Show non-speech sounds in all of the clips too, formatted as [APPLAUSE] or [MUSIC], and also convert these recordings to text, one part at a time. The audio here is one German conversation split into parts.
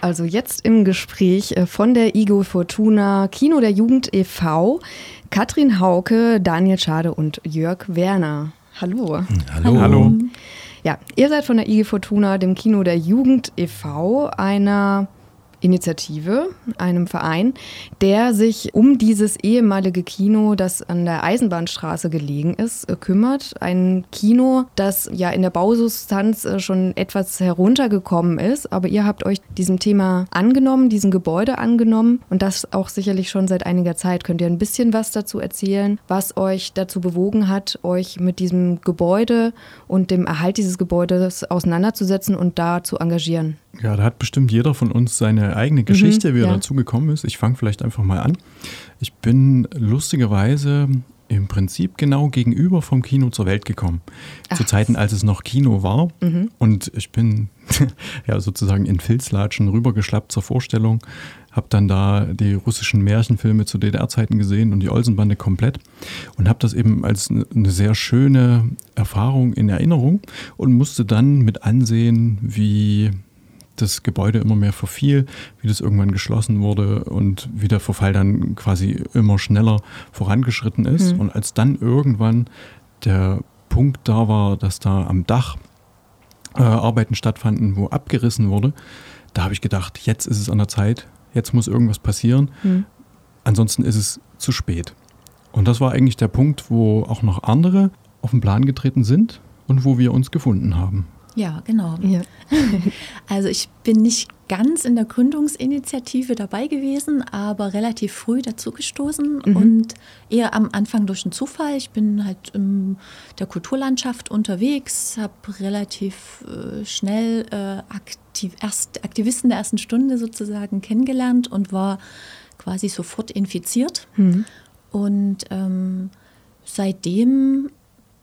Also jetzt im Gespräch äh, von der Igo Fortuna Kino der Jugend e.V. Katrin Hauke, Daniel Schade und Jörg Werner. Hallo. Hallo. Hallo. Ja, ihr seid von der IG Fortuna, dem Kino der Jugend e.V., einer Initiative, einem Verein, der sich um dieses ehemalige Kino, das an der Eisenbahnstraße gelegen ist, äh, kümmert. Ein Kino, das ja in der Bausubstanz äh, schon etwas heruntergekommen ist, aber ihr habt euch diesem Thema angenommen, diesem Gebäude angenommen und das auch sicherlich schon seit einiger Zeit. Könnt ihr ein bisschen was dazu erzählen, was euch dazu bewogen hat, euch mit diesem Gebäude und dem Erhalt dieses Gebäudes auseinanderzusetzen und da zu engagieren? Ja, da hat bestimmt jeder von uns seine eigene Geschichte, mhm, wie er ja. dazu gekommen ist. Ich fange vielleicht einfach mal an. Ich bin lustigerweise im Prinzip genau gegenüber vom Kino zur Welt gekommen. Ach. Zu Zeiten, als es noch Kino war. Mhm. Und ich bin [LAUGHS] ja sozusagen in Filzlatschen rübergeschlappt zur Vorstellung. Habe dann da die russischen Märchenfilme zu DDR-Zeiten gesehen und die Olsenbande komplett. Und habe das eben als eine sehr schöne Erfahrung in Erinnerung und musste dann mit ansehen, wie das Gebäude immer mehr verfiel, wie das irgendwann geschlossen wurde und wie der Verfall dann quasi immer schneller vorangeschritten ist. Mhm. Und als dann irgendwann der Punkt da war, dass da am Dach äh, Arbeiten stattfanden, wo abgerissen wurde, da habe ich gedacht, jetzt ist es an der Zeit, jetzt muss irgendwas passieren. Mhm. Ansonsten ist es zu spät. Und das war eigentlich der Punkt, wo auch noch andere auf den Plan getreten sind und wo wir uns gefunden haben. Ja, genau. Ja. [LAUGHS] also ich bin nicht ganz in der Gründungsinitiative dabei gewesen, aber relativ früh dazugestoßen mhm. und eher am Anfang durch einen Zufall. Ich bin halt in der Kulturlandschaft unterwegs, habe relativ äh, schnell äh, aktiv, erst, Aktivisten der ersten Stunde sozusagen kennengelernt und war quasi sofort infiziert. Mhm. Und ähm, seitdem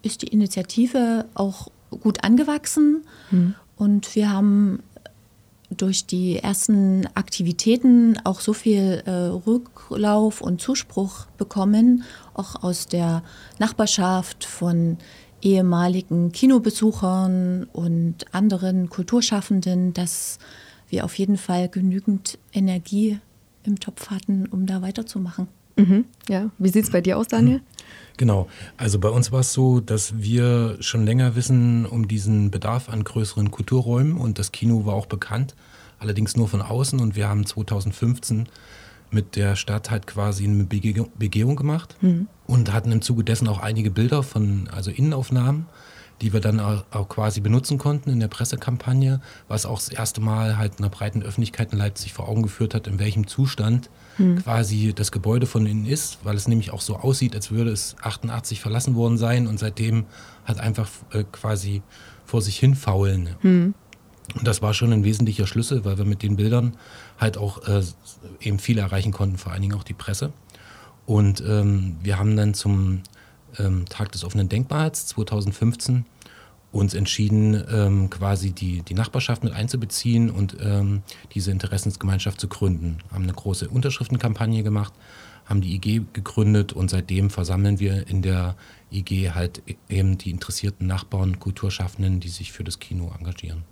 ist die Initiative auch gut angewachsen mhm. und wir haben durch die ersten Aktivitäten auch so viel äh, Rücklauf und Zuspruch bekommen, auch aus der Nachbarschaft von ehemaligen Kinobesuchern und anderen Kulturschaffenden, dass wir auf jeden Fall genügend Energie im Topf hatten, um da weiterzumachen. Mhm, ja, wie sieht es bei dir aus, Daniel? Genau. Also bei uns war es so, dass wir schon länger wissen um diesen Bedarf an größeren Kulturräumen und das Kino war auch bekannt, allerdings nur von außen und wir haben 2015 mit der Stadt halt quasi eine Begehung gemacht mhm. und hatten im Zuge dessen auch einige Bilder von, also Innenaufnahmen die wir dann auch quasi benutzen konnten in der Pressekampagne, was auch das erste Mal halt einer breiten Öffentlichkeit in Leipzig vor Augen geführt hat, in welchem Zustand hm. quasi das Gebäude von innen ist, weil es nämlich auch so aussieht, als würde es 88 verlassen worden sein und seitdem halt einfach äh, quasi vor sich hin faulen. Hm. Und das war schon ein wesentlicher Schlüssel, weil wir mit den Bildern halt auch äh, eben viel erreichen konnten, vor allen Dingen auch die Presse. Und ähm, wir haben dann zum ähm, Tag des offenen Denkmals 2015 uns entschieden, ähm, quasi die, die Nachbarschaft mit einzubeziehen und ähm, diese Interessensgemeinschaft zu gründen. Haben eine große Unterschriftenkampagne gemacht, haben die IG gegründet und seitdem versammeln wir in der IG halt eben die interessierten Nachbarn, Kulturschaffenden, die sich für das Kino engagieren.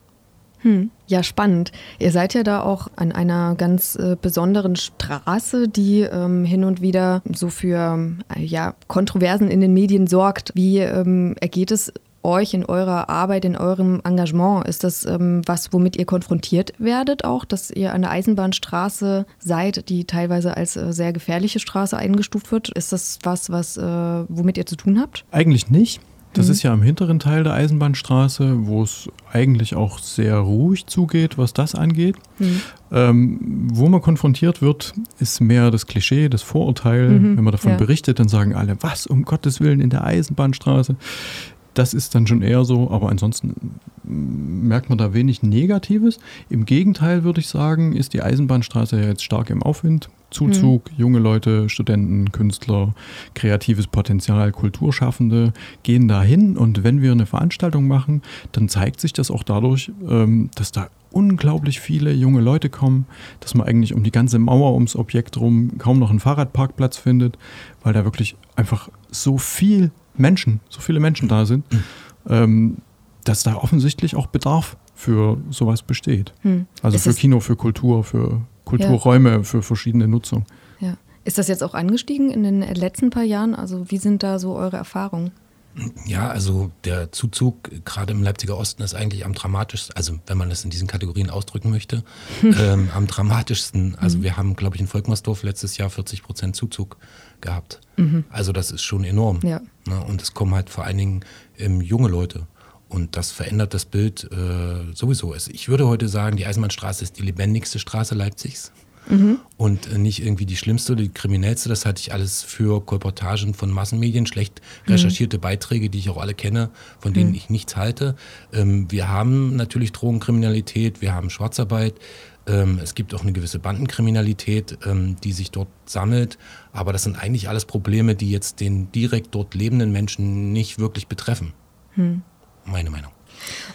Hm. Ja, spannend. Ihr seid ja da auch an einer ganz äh, besonderen Straße, die ähm, hin und wieder so für äh, ja, Kontroversen in den Medien sorgt. Wie ähm, ergeht es euch in eurer Arbeit, in eurem Engagement? Ist das ähm, was, womit ihr konfrontiert werdet auch, dass ihr an der Eisenbahnstraße seid, die teilweise als äh, sehr gefährliche Straße eingestuft wird? Ist das was, was äh, womit ihr zu tun habt? Eigentlich nicht. Das mhm. ist ja am hinteren Teil der Eisenbahnstraße, wo es eigentlich auch sehr ruhig zugeht, was das angeht. Mhm. Ähm, wo man konfrontiert wird, ist mehr das Klischee, das Vorurteil. Mhm. Wenn man davon ja. berichtet, dann sagen alle, was um Gottes Willen in der Eisenbahnstraße. Das ist dann schon eher so, aber ansonsten merkt man da wenig Negatives. Im Gegenteil würde ich sagen, ist die Eisenbahnstraße ja jetzt stark im Aufwind. Zuzug, mhm. junge Leute, Studenten, Künstler, kreatives Potenzial, Kulturschaffende gehen da hin und wenn wir eine Veranstaltung machen, dann zeigt sich das auch dadurch, ähm, dass da unglaublich viele junge Leute kommen, dass man eigentlich um die ganze Mauer ums Objekt rum kaum noch einen Fahrradparkplatz findet, weil da wirklich einfach so viel Menschen, so viele Menschen da sind, mhm. ähm, dass da offensichtlich auch Bedarf für sowas besteht. Hm. Also ist für Kino, für Kultur, für Kulturräume, ja. für verschiedene Nutzung. Ja. Ist das jetzt auch angestiegen in den letzten paar Jahren? Also wie sind da so eure Erfahrungen? Ja, also der Zuzug gerade im Leipziger Osten ist eigentlich am dramatischsten, also wenn man das in diesen Kategorien ausdrücken möchte, [LAUGHS] ähm, am dramatischsten. Also mhm. wir haben, glaube ich, in Volkmarsdorf letztes Jahr 40 Prozent Zuzug gehabt. Mhm. Also das ist schon enorm. Ja. Ne? Und es kommen halt vor allen Dingen ähm, junge Leute. Und das verändert das Bild äh, sowieso. Also ich würde heute sagen, die Eisenbahnstraße ist die lebendigste Straße Leipzigs. Mhm. Und äh, nicht irgendwie die schlimmste oder die kriminellste. Das hatte ich alles für Kolportagen von Massenmedien, schlecht mhm. recherchierte mhm. Beiträge, die ich auch alle kenne, von denen mhm. ich nichts halte. Ähm, wir haben natürlich Drogenkriminalität, wir haben Schwarzarbeit. Ähm, es gibt auch eine gewisse Bandenkriminalität, ähm, die sich dort sammelt. Aber das sind eigentlich alles Probleme, die jetzt den direkt dort lebenden Menschen nicht wirklich betreffen. Mhm. Meine Meinung.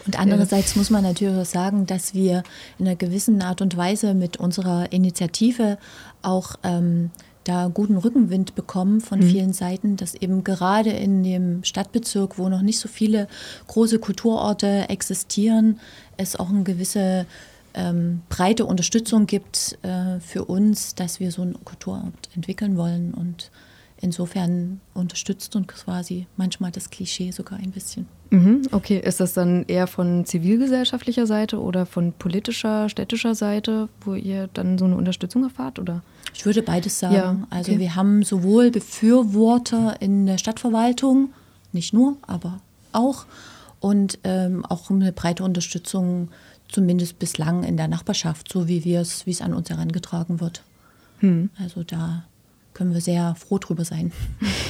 Und andererseits muss man natürlich auch sagen, dass wir in einer gewissen Art und Weise mit unserer Initiative auch ähm, da guten Rückenwind bekommen von mhm. vielen Seiten, dass eben gerade in dem Stadtbezirk, wo noch nicht so viele große Kulturorte existieren, es auch eine gewisse ähm, breite Unterstützung gibt äh, für uns, dass wir so einen Kulturort entwickeln wollen und insofern unterstützt und quasi manchmal das Klischee sogar ein bisschen. Mhm, okay, ist das dann eher von zivilgesellschaftlicher Seite oder von politischer, städtischer Seite, wo ihr dann so eine Unterstützung erfahrt? Oder? Ich würde beides sagen. Ja, okay. Also wir haben sowohl Befürworter in der Stadtverwaltung, nicht nur, aber auch, und ähm, auch eine breite Unterstützung, zumindest bislang in der Nachbarschaft, so wie wir es, wie es an uns herangetragen wird. Hm. Also da können wir sehr froh drüber sein.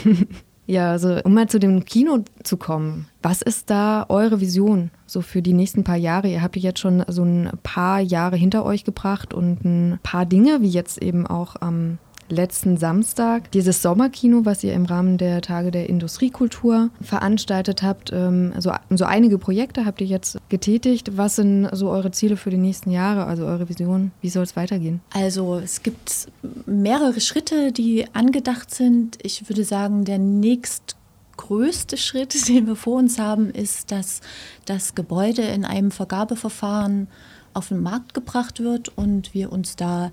[LAUGHS] ja, also um mal zu dem Kino zu kommen, was ist da eure Vision so für die nächsten paar Jahre? Ihr habt jetzt schon so ein paar Jahre hinter euch gebracht und ein paar Dinge, wie jetzt eben auch am letzten Samstag dieses Sommerkino, was ihr im Rahmen der Tage der Industriekultur veranstaltet habt. Also so einige Projekte habt ihr jetzt getätigt. Was sind so eure Ziele für die nächsten Jahre, also eure Vision? Wie soll es weitergehen? Also es gibt mehrere Schritte, die angedacht sind. Ich würde sagen, der nächste größte Schritt, [LAUGHS] den wir vor uns haben, ist, dass das Gebäude in einem Vergabeverfahren auf den Markt gebracht wird und wir uns da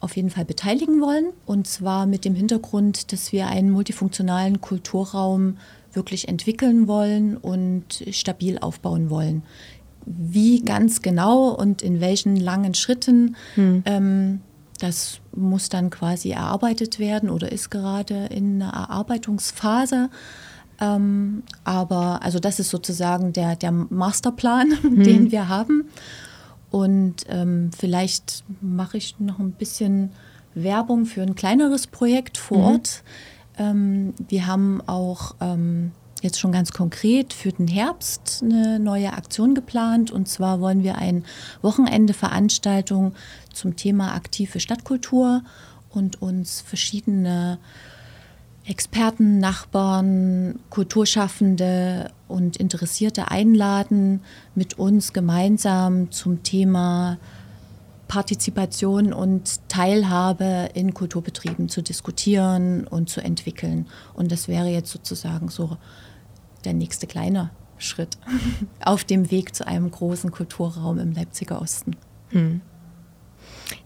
auf jeden Fall beteiligen wollen. Und zwar mit dem Hintergrund, dass wir einen multifunktionalen Kulturraum wirklich entwickeln wollen und stabil aufbauen wollen. Wie ganz genau und in welchen langen Schritten, hm. ähm, das muss dann quasi erarbeitet werden oder ist gerade in einer Erarbeitungsphase. Ähm, aber also das ist sozusagen der, der Masterplan, [LAUGHS] hm. den wir haben. Und ähm, vielleicht mache ich noch ein bisschen Werbung für ein kleineres Projekt vor mhm. Ort. Ähm, wir haben auch ähm, jetzt schon ganz konkret für den Herbst eine neue Aktion geplant. Und zwar wollen wir ein Wochenende Veranstaltung zum Thema aktive Stadtkultur und uns verschiedene Experten, Nachbarn, Kulturschaffende und Interessierte einladen, mit uns gemeinsam zum Thema Partizipation und Teilhabe in Kulturbetrieben zu diskutieren und zu entwickeln. Und das wäre jetzt sozusagen so der nächste kleine Schritt [LAUGHS] auf dem Weg zu einem großen Kulturraum im Leipziger Osten. Hm.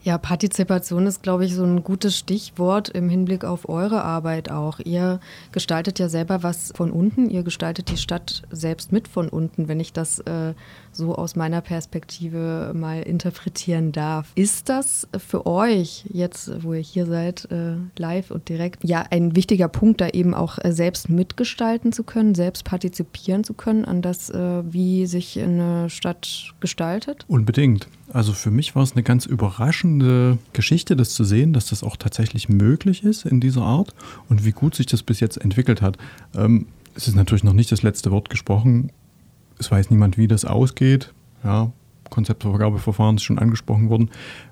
Ja, Partizipation ist, glaube ich, so ein gutes Stichwort im Hinblick auf eure Arbeit auch. Ihr gestaltet ja selber was von unten, ihr gestaltet die Stadt selbst mit von unten, wenn ich das äh, so aus meiner Perspektive mal interpretieren darf. Ist das für euch jetzt, wo ihr hier seid, äh, live und direkt, ja, ein wichtiger Punkt, da eben auch äh, selbst mitgestalten zu können, selbst partizipieren zu können an das, äh, wie sich eine Stadt gestaltet? Unbedingt. Also für mich war es eine ganz überraschende Geschichte, das zu sehen, dass das auch tatsächlich möglich ist in dieser Art und wie gut sich das bis jetzt entwickelt hat. Ähm, es ist natürlich noch nicht das letzte Wort gesprochen es weiß niemand, wie das ausgeht. Ja, Konzeptvergabeverfahren ist schon angesprochen worden.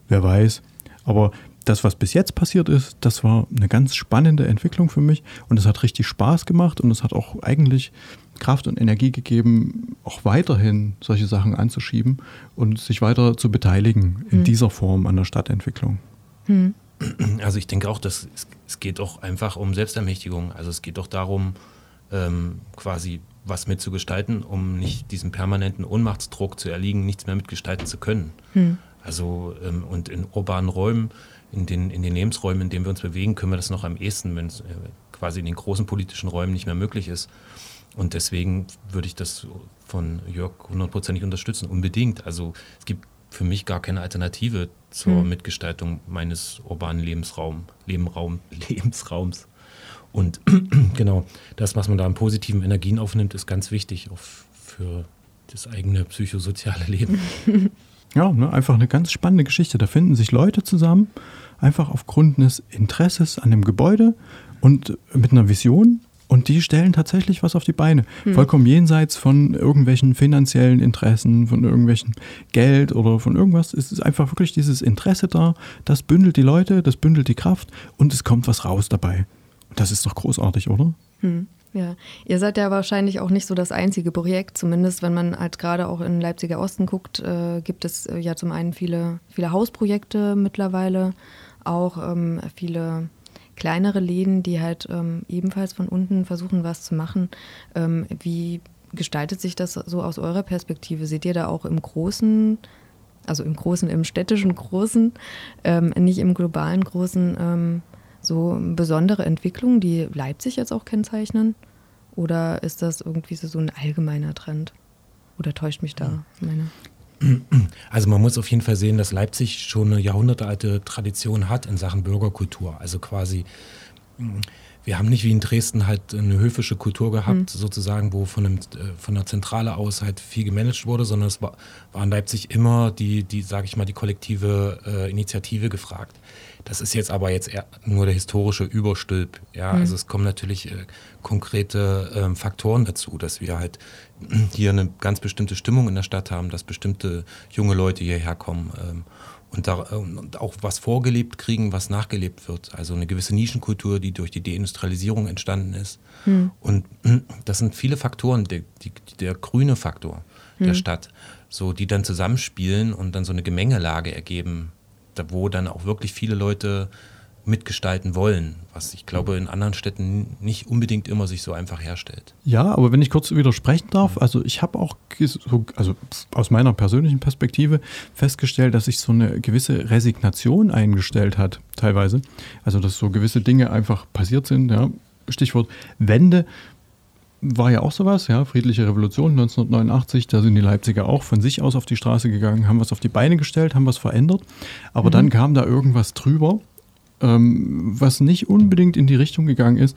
Wer weiß. Aber das, was bis jetzt passiert ist, das war eine ganz spannende Entwicklung für mich und es hat richtig Spaß gemacht und es hat auch eigentlich Kraft und Energie gegeben, auch weiterhin solche Sachen anzuschieben und sich weiter zu beteiligen in hm. dieser Form an der Stadtentwicklung. Hm. Also ich denke auch, dass es, geht auch einfach um Selbstermächtigung. Also es geht doch darum, ähm, quasi was mitzugestalten, um nicht diesem permanenten Ohnmachtsdruck zu erliegen, nichts mehr mitgestalten zu können. Hm. Also ähm, und in urbanen Räumen, in den, in den Lebensräumen, in denen wir uns bewegen, können wir das noch am ehesten, wenn es äh, quasi in den großen politischen Räumen nicht mehr möglich ist. Und deswegen würde ich das von Jörg hundertprozentig unterstützen, unbedingt. Also es gibt für mich gar keine Alternative zur hm. Mitgestaltung meines urbanen Lebensraum, Lebenraum, [LAUGHS] Lebensraums. Und [CLEARS THROAT] genau, das, was man da an positiven Energien aufnimmt, ist ganz wichtig auch für das eigene psychosoziale Leben. [LAUGHS] Ja, ne, einfach eine ganz spannende Geschichte. Da finden sich Leute zusammen, einfach aufgrund des Interesses an dem Gebäude und mit einer Vision. Und die stellen tatsächlich was auf die Beine. Hm. Vollkommen jenseits von irgendwelchen finanziellen Interessen, von irgendwelchen Geld oder von irgendwas. Es ist einfach wirklich dieses Interesse da. Das bündelt die Leute, das bündelt die Kraft und es kommt was raus dabei. Das ist doch großartig, oder? Hm. Ja, ihr seid ja wahrscheinlich auch nicht so das einzige Projekt, zumindest wenn man halt gerade auch in Leipziger Osten guckt, äh, gibt es äh, ja zum einen viele, viele Hausprojekte mittlerweile, auch ähm, viele kleinere Läden, die halt ähm, ebenfalls von unten versuchen, was zu machen. Ähm, wie gestaltet sich das so aus eurer Perspektive? Seht ihr da auch im Großen, also im Großen, im städtischen Großen, ähm, nicht im globalen Großen, ähm, so besondere Entwicklungen, die Leipzig jetzt auch kennzeichnen? Oder ist das irgendwie so ein allgemeiner Trend? Oder täuscht mich da meine? Also man muss auf jeden Fall sehen, dass Leipzig schon eine jahrhundertealte Tradition hat in Sachen Bürgerkultur. Also quasi, wir haben nicht wie in Dresden halt eine höfische Kultur gehabt, mhm. sozusagen, wo von, einem, äh, von der Zentrale aus halt viel gemanagt wurde, sondern es war, war in Leipzig immer die, die sage ich mal, die kollektive äh, Initiative gefragt. Das ist jetzt aber jetzt nur der historische Überstülp. Ja, mhm. also es kommen natürlich äh, konkrete äh, Faktoren dazu, dass wir halt hier eine ganz bestimmte Stimmung in der Stadt haben, dass bestimmte junge Leute hierher kommen ähm, und, da, äh, und auch was vorgelebt kriegen, was nachgelebt wird. Also eine gewisse Nischenkultur, die durch die Deindustrialisierung entstanden ist. Mhm. Und das sind viele Faktoren, der, die, der grüne Faktor mhm. der Stadt, so die dann zusammenspielen und dann so eine Gemengelage ergeben wo dann auch wirklich viele Leute mitgestalten wollen, was ich glaube in anderen Städten nicht unbedingt immer sich so einfach herstellt. Ja, aber wenn ich kurz widersprechen darf, also ich habe auch so, also aus meiner persönlichen Perspektive festgestellt, dass sich so eine gewisse Resignation eingestellt hat, teilweise. Also dass so gewisse Dinge einfach passiert sind, ja. Stichwort Wende war ja auch sowas, ja, friedliche Revolution 1989, da sind die Leipziger auch von sich aus auf die Straße gegangen, haben was auf die Beine gestellt, haben was verändert, aber mhm. dann kam da irgendwas drüber, ähm, was nicht unbedingt in die Richtung gegangen ist,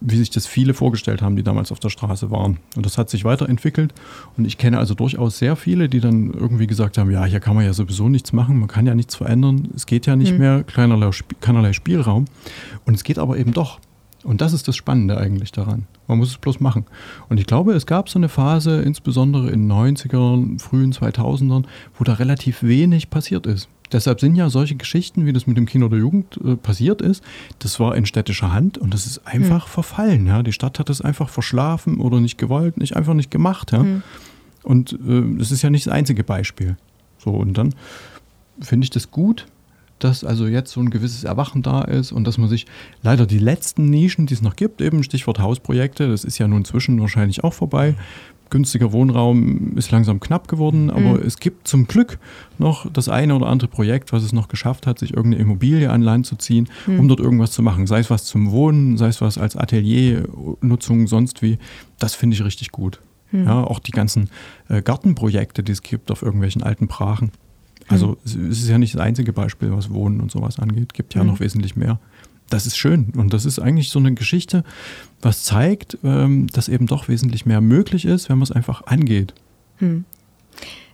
wie sich das viele vorgestellt haben, die damals auf der Straße waren. Und das hat sich weiterentwickelt. Und ich kenne also durchaus sehr viele, die dann irgendwie gesagt haben, ja, hier kann man ja sowieso nichts machen, man kann ja nichts verändern, es geht ja nicht mhm. mehr, keinerlei, keinerlei Spielraum. Und es geht aber eben doch. Und das ist das Spannende eigentlich daran. Man muss es bloß machen. Und ich glaube, es gab so eine Phase, insbesondere in den 90ern, frühen 2000ern, wo da relativ wenig passiert ist. Deshalb sind ja solche Geschichten, wie das mit dem Kino der Jugend äh, passiert ist, das war in städtischer Hand und das ist einfach mhm. verfallen. Ja? Die Stadt hat es einfach verschlafen oder nicht gewollt, nicht einfach nicht gemacht. Ja? Mhm. Und äh, das ist ja nicht das einzige Beispiel. So, und dann finde ich das gut, dass also jetzt so ein gewisses Erwachen da ist und dass man sich leider die letzten Nischen, die es noch gibt, eben Stichwort Hausprojekte, das ist ja nun zwischen wahrscheinlich auch vorbei. Günstiger Wohnraum ist langsam knapp geworden, mhm. aber mhm. es gibt zum Glück noch das eine oder andere Projekt, was es noch geschafft hat, sich irgendeine Immobilie an Land zu ziehen, mhm. um dort irgendwas zu machen. Sei es was zum Wohnen, sei es was als Ateliernutzung, sonst wie. Das finde ich richtig gut. Mhm. Ja, auch die ganzen äh, Gartenprojekte, die es gibt auf irgendwelchen alten Brachen. Also mhm. es ist ja nicht das einzige Beispiel, was Wohnen und sowas angeht. Es gibt ja mhm. noch wesentlich mehr. Das ist schön und das ist eigentlich so eine Geschichte, was zeigt, ähm, dass eben doch wesentlich mehr möglich ist, wenn man es einfach angeht. Hm.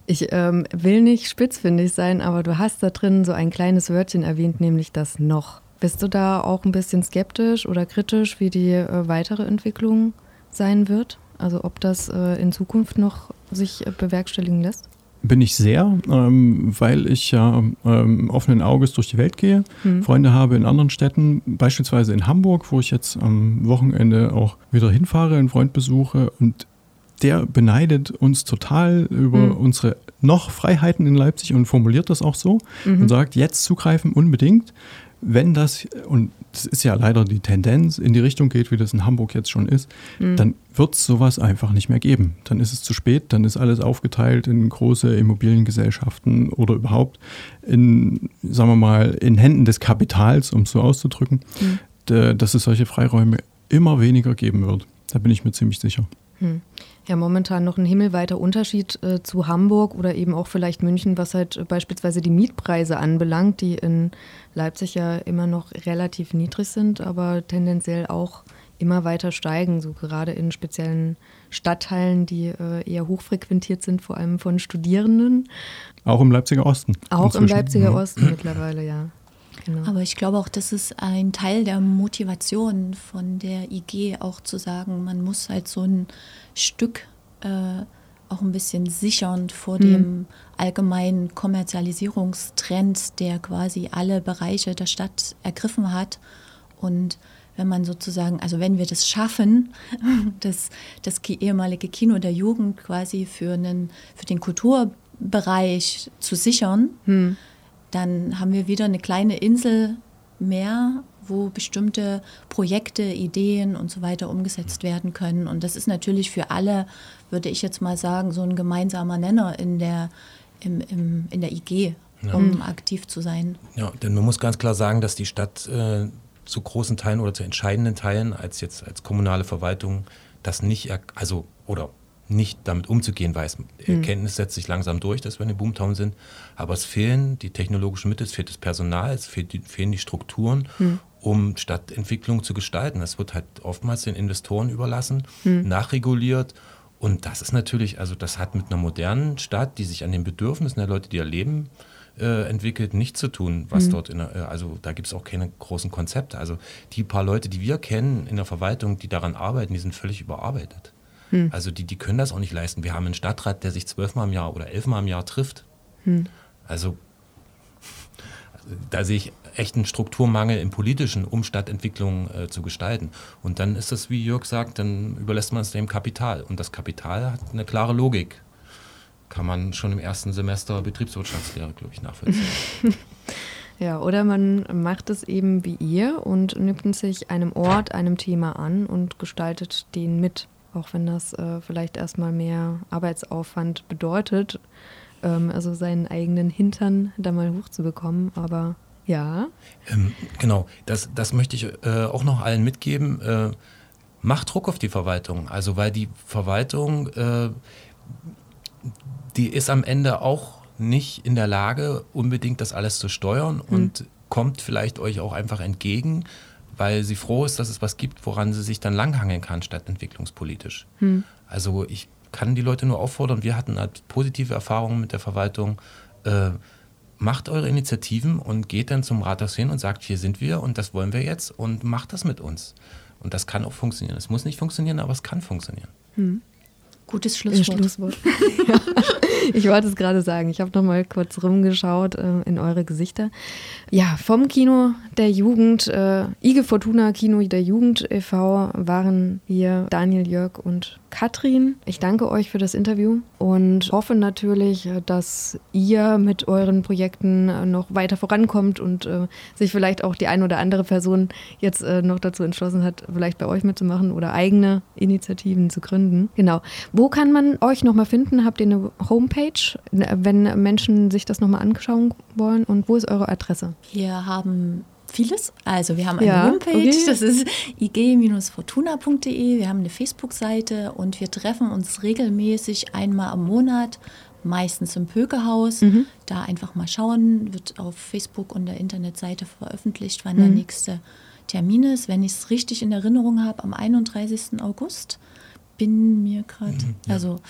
Ich ähm, will nicht spitzfindig sein, aber du hast da drin so ein kleines Wörtchen erwähnt, nämlich das noch. Bist du da auch ein bisschen skeptisch oder kritisch, wie die äh, weitere Entwicklung sein wird? Also ob das äh, in Zukunft noch sich äh, bewerkstelligen lässt? Bin ich sehr, ähm, weil ich ja ähm, offenen Auges durch die Welt gehe, mhm. Freunde habe in anderen Städten, beispielsweise in Hamburg, wo ich jetzt am Wochenende auch wieder hinfahre, einen Freund besuche und der beneidet uns total über mhm. unsere noch Freiheiten in Leipzig und formuliert das auch so mhm. und sagt, jetzt zugreifen unbedingt wenn das, und das ist ja leider die Tendenz, in die Richtung geht, wie das in Hamburg jetzt schon ist, mhm. dann wird es sowas einfach nicht mehr geben. Dann ist es zu spät, dann ist alles aufgeteilt in große Immobiliengesellschaften oder überhaupt in, sagen wir mal, in Händen des Kapitals, um es so auszudrücken, mhm. dass es solche Freiräume immer weniger geben wird. Da bin ich mir ziemlich sicher. Mhm ja momentan noch ein himmelweiter Unterschied äh, zu Hamburg oder eben auch vielleicht München, was halt äh, beispielsweise die Mietpreise anbelangt, die in Leipzig ja immer noch relativ niedrig sind, aber tendenziell auch immer weiter steigen, so gerade in speziellen Stadtteilen, die äh, eher hochfrequentiert sind, vor allem von Studierenden. Auch im Leipziger Osten. Auch inzwischen. im Leipziger mhm. Osten mittlerweile, ja. Genau. Aber ich glaube auch, das ist ein Teil der Motivation von der IG, auch zu sagen, man muss halt so ein Stück äh, auch ein bisschen sichern vor mhm. dem allgemeinen Kommerzialisierungstrend, der quasi alle Bereiche der Stadt ergriffen hat. Und wenn man sozusagen, also wenn wir das schaffen, [LAUGHS] das, das ehemalige Kino der Jugend quasi für, einen, für den Kulturbereich zu sichern, mhm dann haben wir wieder eine kleine Insel mehr, wo bestimmte Projekte, Ideen und so weiter umgesetzt werden können. Und das ist natürlich für alle, würde ich jetzt mal sagen, so ein gemeinsamer Nenner in der, im, im, in der IG, ja. um aktiv zu sein. Ja, denn man muss ganz klar sagen, dass die Stadt äh, zu großen Teilen oder zu entscheidenden Teilen als jetzt als kommunale Verwaltung das nicht, also oder nicht damit umzugehen weiß. Mhm. Erkenntnis setzt sich langsam durch, dass wir in den Boomtown sind. Aber es fehlen die technologischen Mittel, es fehlt das Personal, es fehlt die, fehlen die Strukturen, mhm. um Stadtentwicklung zu gestalten. Das wird halt oftmals den Investoren überlassen, mhm. nachreguliert. Und das ist natürlich, also das hat mit einer modernen Stadt, die sich an den Bedürfnissen der Leute, die da leben, äh, entwickelt, nichts zu tun, was mhm. dort in der, äh, also da gibt es auch keine großen Konzepte. Also die paar Leute, die wir kennen in der Verwaltung, die daran arbeiten, die sind völlig überarbeitet. Hm. Also die, die können das auch nicht leisten. Wir haben einen Stadtrat, der sich zwölfmal im Jahr oder elfmal im Jahr trifft. Hm. Also da sehe ich echt einen Strukturmangel im politischen, um Stadtentwicklung äh, zu gestalten. Und dann ist das, wie Jörg sagt, dann überlässt man es dem Kapital. Und das Kapital hat eine klare Logik. Kann man schon im ersten Semester Betriebswirtschaftslehre, glaube ich, nachvollziehen. [LAUGHS] Ja, oder man macht es eben wie ihr und nimmt sich einem Ort, einem Thema an und gestaltet den mit auch wenn das äh, vielleicht erstmal mehr Arbeitsaufwand bedeutet, ähm, also seinen eigenen Hintern da mal hochzubekommen. Aber ja. Ähm, genau, das, das möchte ich äh, auch noch allen mitgeben. Äh, macht Druck auf die Verwaltung. Also weil die Verwaltung, äh, die ist am Ende auch nicht in der Lage, unbedingt das alles zu steuern hm. und kommt vielleicht euch auch einfach entgegen weil sie froh ist, dass es was gibt, woran sie sich dann langhangeln kann, statt entwicklungspolitisch. Hm. Also ich kann die Leute nur auffordern, wir hatten halt positive Erfahrungen mit der Verwaltung. Äh, macht eure Initiativen und geht dann zum Rathaus hin und sagt, hier sind wir und das wollen wir jetzt und macht das mit uns. Und das kann auch funktionieren. Es muss nicht funktionieren, aber es kann funktionieren. Hm. Gutes Schlusswort. Schlusswort. ja. [LAUGHS] [LAUGHS] [LAUGHS] Ich wollte es gerade sagen. Ich habe noch mal kurz rumgeschaut äh, in eure Gesichter. Ja, vom Kino der Jugend, äh, IG Fortuna Kino der Jugend e.V. waren wir Daniel, Jörg und Katrin. Ich danke euch für das Interview und hoffe natürlich, dass ihr mit euren Projekten noch weiter vorankommt und äh, sich vielleicht auch die eine oder andere Person jetzt äh, noch dazu entschlossen hat, vielleicht bei euch mitzumachen oder eigene Initiativen zu gründen. Genau. Wo kann man euch nochmal finden? Habt ihr eine Homepage, wenn Menschen sich das nochmal anschauen wollen? Und wo ist eure Adresse? Wir haben vieles. Also wir haben eine ja, Homepage, okay. das ist ig-fortuna.de. Wir haben eine Facebook-Seite und wir treffen uns regelmäßig einmal am Monat, meistens im Pökehaus. Mhm. Da einfach mal schauen, wird auf Facebook und der Internetseite veröffentlicht, wann mhm. der nächste Termin ist. Wenn ich es richtig in Erinnerung habe, am 31. August bin mir gerade. Mhm, ja. Also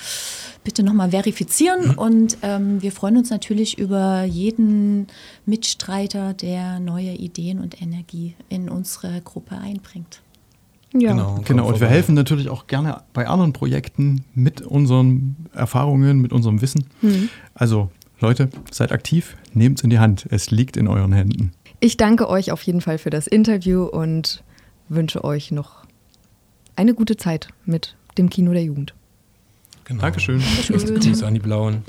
bitte nochmal verifizieren. Mhm. Und ähm, wir freuen uns natürlich über jeden Mitstreiter, der neue Ideen und Energie in unsere Gruppe einbringt. Ja. Genau, genau. Und wir helfen natürlich auch gerne bei anderen Projekten mit unseren Erfahrungen, mit unserem Wissen. Mhm. Also Leute, seid aktiv, nehmt es in die Hand. Es liegt in euren Händen. Ich danke euch auf jeden Fall für das Interview und wünsche euch noch eine gute Zeit mit dem Kino der Jugend. Genau. Dankeschön. Dankeschön. Grüße an die Blauen.